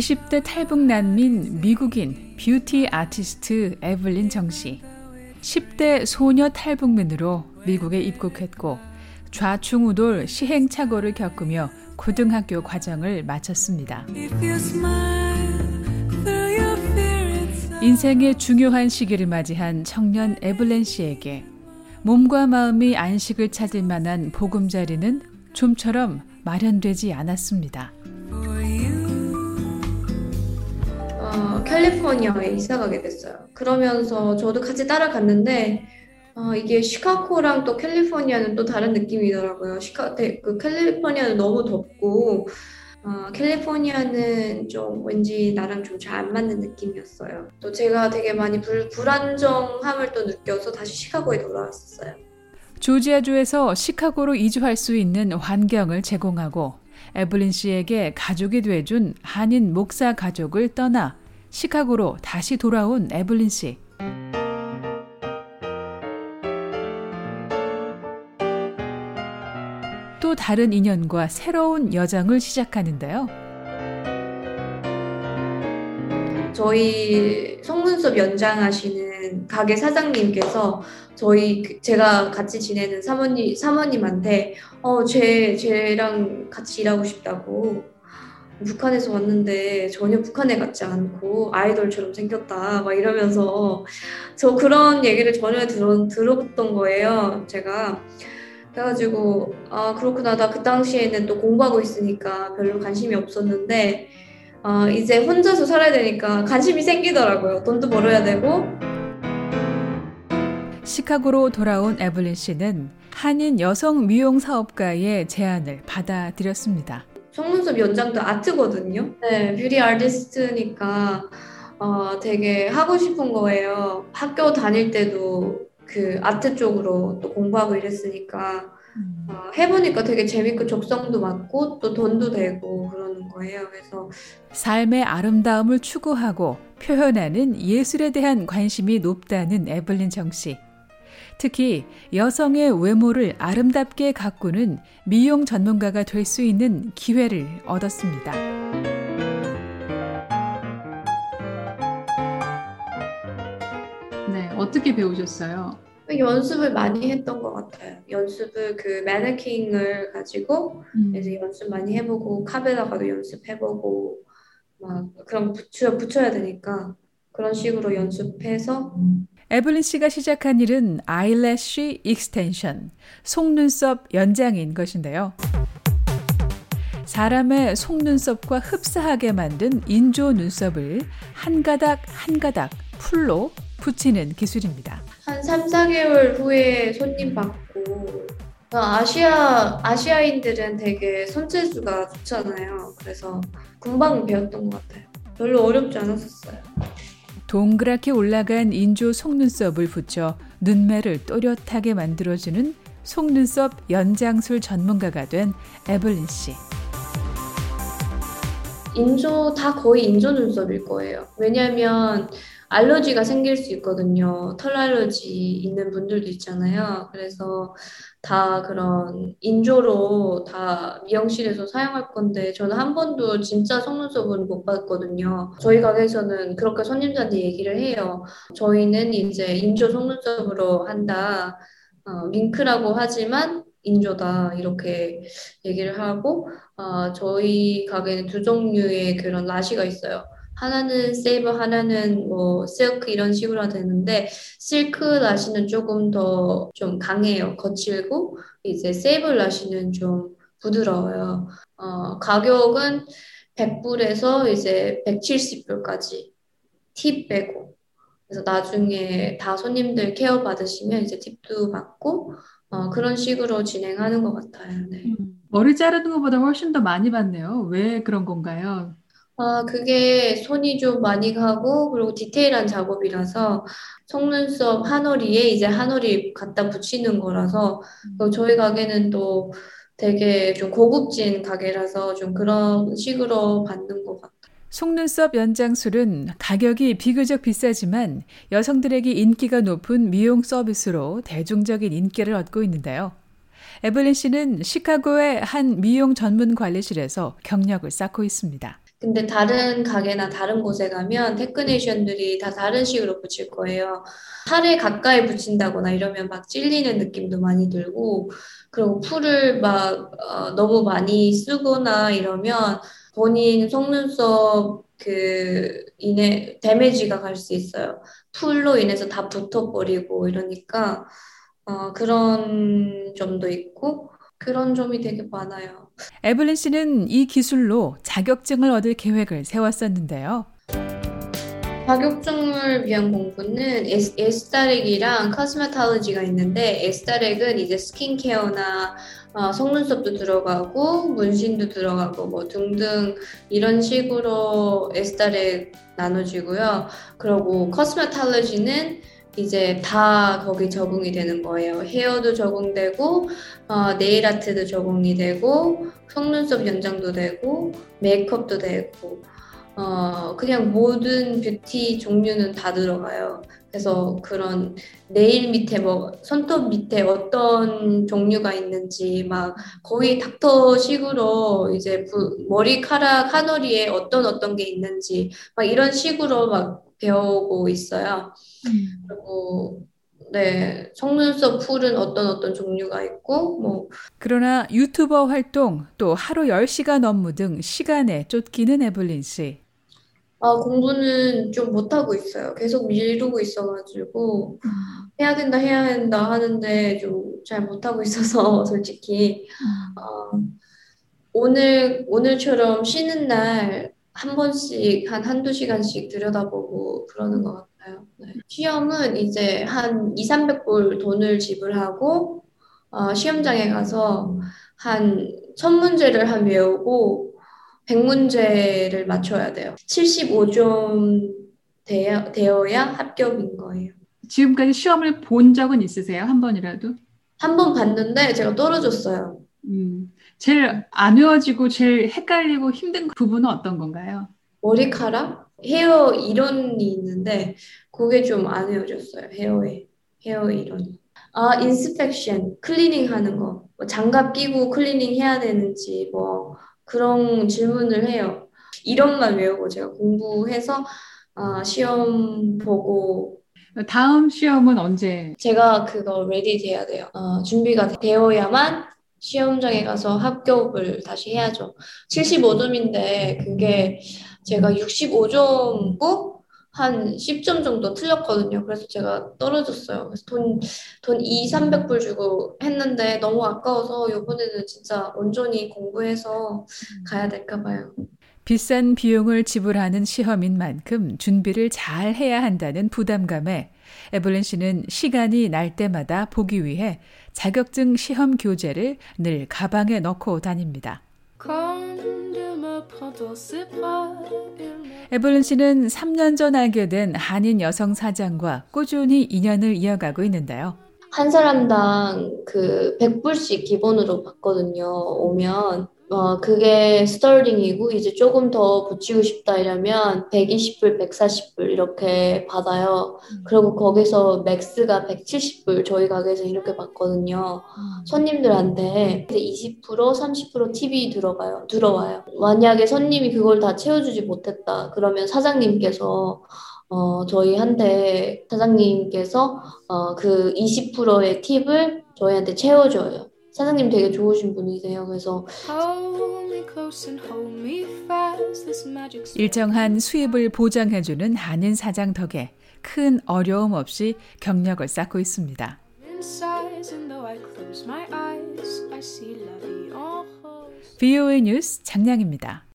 20대 탈북 난민 미국인 뷰티 아티스트 에블린 정씨. 10대 소녀 탈북민으로 미국에 입국했고 좌충우돌 시행착오를 겪으며 고등학교 과정을 마쳤습니다. 인생의 중요한 시기를 맞이한 청년 에블렌 씨에게 몸과 마음이 안식을 찾을 만한 보금자리는 좀처럼 마련되지 않았습니다. 캘리포니아에 이사 가게 됐어요. 그러면서 저도 같이 따라갔는데 어, 이게 시카고랑 또 캘리포니아는 또 다른 느낌이더라고요. 시카 그 캘리포니아는 너무 덥고 어, 캘리포니아는 좀 왠지 나랑 좀 잘 안 맞는 느낌이었어요. 또 제가 되게 많이 불, 불안정함을 또 느껴서 다시 시카고에 돌아왔어요. 조지아주에서 시카고로 이주할 수 있는 환경을 제공하고 에블린 씨에게 가족이 돼준 한인 목사 가족을 떠나 시카고로 다시 돌아온 에블린 씨. 또 다른 인연과 새로운 여정을 시작하는데요. 저희 속눈썹 연장하시는 가게 사장님께서 저희 그 제가 같이 지내는 사모님 사모님한테 어제 쟤랑 같이 일하고 싶다고 북한에서 왔는데 전혀 북한에 같지 않고 아이돌처럼 생겼다 막 이러면서 저 그런 얘기를 전혀 들어, 들었던 거예요 제가. 그래가지고 아 그렇구나. 나 그 당시에는 또 공부하고 있으니까 별로 관심이 없었는데 어, 이제 혼자서 살아야 되니까 관심이 생기더라고요. 돈도 벌어야 되고. 시카고로 돌아온 에블린 씨는 한인 여성 미용 사업가의 제안을 받아들였습니다. 속눈썹 연장도 아트거든요. 네, 뷰티 아티스트니까 어, 되게 하고 싶은 거예요. 학교 다닐 때도 그 아트 쪽으로 또 공부하고 이랬으니까 음. 어, 해보니까 되게 재밌고 적성도 맞고 또 돈도 되고 그러는 거예요. 그래서 삶의 아름다움을 추구하고 표현하는 예술에 대한 관심이 높다는 에블린 정 씨. 특히 여성의 외모를 아름답게 가꾸는 미용 전문가가 될 수 있는 기회를 얻었습니다. 네, 어떻게 배우셨어요? 연습을 많이 했던 것 같아요. 연습을 그 매너킹을 가지고 음. 이제 연습 많이 해보고 카베다가도 연습해보고 막 그런 붙여 붙여야 되니까 그런 식으로 연습해서 에블린 씨가 시작한 일은 eyelash extension, 속눈썹 연장인 것인데요. 사람의 속눈썹과 흡사하게 만든 인조 눈썹을 한 가닥 한 가닥 풀로 붙이는 기술입니다. 한 3, 4개월 후에 손님 받고 아시아 아시아인들은 되게 손재주가 좋잖아요. 그래서 금방 배웠던 것 같아요. 별로 어렵지 않았었어요. 동그랗게 올라간 인조 속눈썹을 붙여 눈매를 또렷하게 만들어주는 속눈썹 연장술 전문가가 된 에블린 씨. 인조 다 거의 인조 눈썹일 거예요. 왜냐하면 알러지가 생길 수 있거든요. 털 알러지 있는 분들도 있잖아요. 그래서 다 그런 인조로 다 미용실에서 사용할 건데 저는 한 번도 진짜 속눈썹은 못 봤거든요. 저희 가게에서는 그렇게 손님들한테 얘기를 해요. 저희는 이제 인조 속눈썹으로 한다. 어, 링크라고 하지만 인조다 이렇게 얘기를 하고 어, 저희 가게는 두 종류의 그런 라시가 있어요. 하나는 세이버, 하나는 뭐 실크 이런 식으로 되는데 실크 라시는 조금 더 좀 강해요. 거칠고 이제 세이버 라시는 좀 부드러워요. 어, 가격은 100불에서 이제 170불까지 팁 빼고 그래서 나중에 다 손님들 케어 받으시면 이제 팁도 받고 어, 그런 식으로 진행하는 것 같아요. 네. 음, 머리 자르는 것보다 훨씬 더 많이 받네요. 왜 그런 건가요? 아, 그게 손이 좀 많이 가고, 그리고 디테일한 작업이라서, 속눈썹 한 올리에 이제 한 올리 갖다 붙이는 거라서, 음. 저희 가게는 또 되게 좀 고급진 가게라서 좀 그런 식으로 받는 것 같아요. 속눈썹 연장술은 가격이 비교적 비싸지만 여성들에게 인기가 높은 미용 서비스로 대중적인 인기를 얻고 있는데요. 에블린 씨는 시카고의 한 미용 전문 관리실에서 경력을 쌓고 있습니다. 근데 다른 가게나 다른 곳에 가면 테크니션들이 다 다른 식으로 붙일 거예요. 살에 가까이 붙인다거나 이러면 막 찔리는 느낌도 많이 들고, 그리고 풀을 막 어, 너무 많이 쓰거나 이러면 본인 속눈썹 그 인해 damage가 갈 수 있어요. 풀로 인해서 다 붙어버리고 이러니까 어, 그런 점도 있고 그런 점이 되게 많아요. 에블린 씨는 이 기술로 자격증을 얻을 계획을 세웠었는데요. 자격증을 위한 공부는 에스, esthetic이랑 cosmetology가 있는데 esthetic은 이제 스킨케어나 어, 속눈썹도 들어가고 문신도 들어가고 뭐 등등 이런 식으로 에스타렉 나눠지고요. 그리고 커스메탈로지는 이제 다 거기 적응이 되는 거예요. 헤어도 적응되고, 어, 네일 아트도 적응이 되고, 속눈썹 연장도 되고, 메이크업도 되고, 어, 그냥 모든 뷰티 종류는 다 들어가요. 그래서 그런 네일 밑에 뭐 손톱 밑에 어떤 종류가 있는지 막 거의 닥터식으로 이제 머리카락 한 올리에 어떤 어떤 게 있는지 막 이런 식으로 막 배우고 있어요. 음. 그리고 네, 속눈썹 풀은 어떤 어떤 종류가 있고 뭐 그러나 유튜버 활동 또 하루 10시간 업무 등 시간에 쫓기는 에블린 씨. 아, 공부는 좀 못하고 있어요. 계속 미루고 있어가지고, 음. 해야 된다, 해야 된다 하는데 좀 잘 못하고 있어서, 솔직히. 음. 어, 오늘, 오늘처럼 쉬는 날 한 번씩, 한 한두 시간씩 들여다보고 그러는 것 같아요. 네. 시험은 이제 한 2, 300불 돈을 지불하고, 어, 시험장에 가서 한 천 문제를 한 외우고, 100문제를 맞춰야 돼요. 75점 되어, 되어야 합격인 거예요. 지금까지 시험을 본 적은 있으세요? 한 번이라도? 한 번 봤는데 제가 떨어졌어요. 음, 제일 안 외워지고 제일 헷갈리고 힘든 부분은 어떤 건가요? 머리카락? 헤어 이론이 있는데 그게 좀 안 외워졌어요. 헤어에. 헤어 이론이. 아, inspection, cleaning 하는 거. 뭐 장갑 끼고 cleaning 해야 되는지, 뭐, 그런 질문을 해요. 이론만 외우고 제가 공부해서 아, 시험 보고 다음 시험은 언제? 제가 그거 ready 돼야 돼요. 어, 준비가 되어야만 시험장에 가서 합격을 다시 해야죠. 75점인데 그게 제가 65점고 한 10점 정도 틀렸거든요. 그래서 제가 떨어졌어요. 그래서 돈, 돈 2, 300불 주고 했는데 너무 아까워서 이번에는 진짜 온전히 공부해서 가야 될까 봐요. 비싼 비용을 지불하는 시험인 만큼 준비를 잘 해야 한다는 부담감에 에블린 씨는 시간이 날 때마다 보기 위해 자격증 시험 교재를 늘 가방에 넣고 다닙니다. 에블린 씨는 3년 전 알게 된 한인 여성 사장과 꾸준히 인연을 이어가고 있는데요. 한 사람당 그 100불씩 기본으로 받거든요. 오면 어, 그게 스털링이고, 이제 조금 더 붙이고 싶다 이러면 120불, 140불 이렇게 받아요. 음. 그리고 거기서 맥스가 170불 저희 가게에서 이렇게 받거든요. 음. 손님들한테 20%, 30% 팁이 들어가요. 들어와요. 만약에 손님이 그걸 다 채워주지 못했다. 그러면 사장님께서 어, 저희한테 사장님께서 어, 그 20%의 팁을 저희한테 채워줘요. 사장님 되게 좋으신 분이세요. 그래서 일정한 수입을 보장해주는 한인 사장 덕에 큰 어려움 없이 경력을 쌓고 있습니다. VOA 뉴스 장량입니다.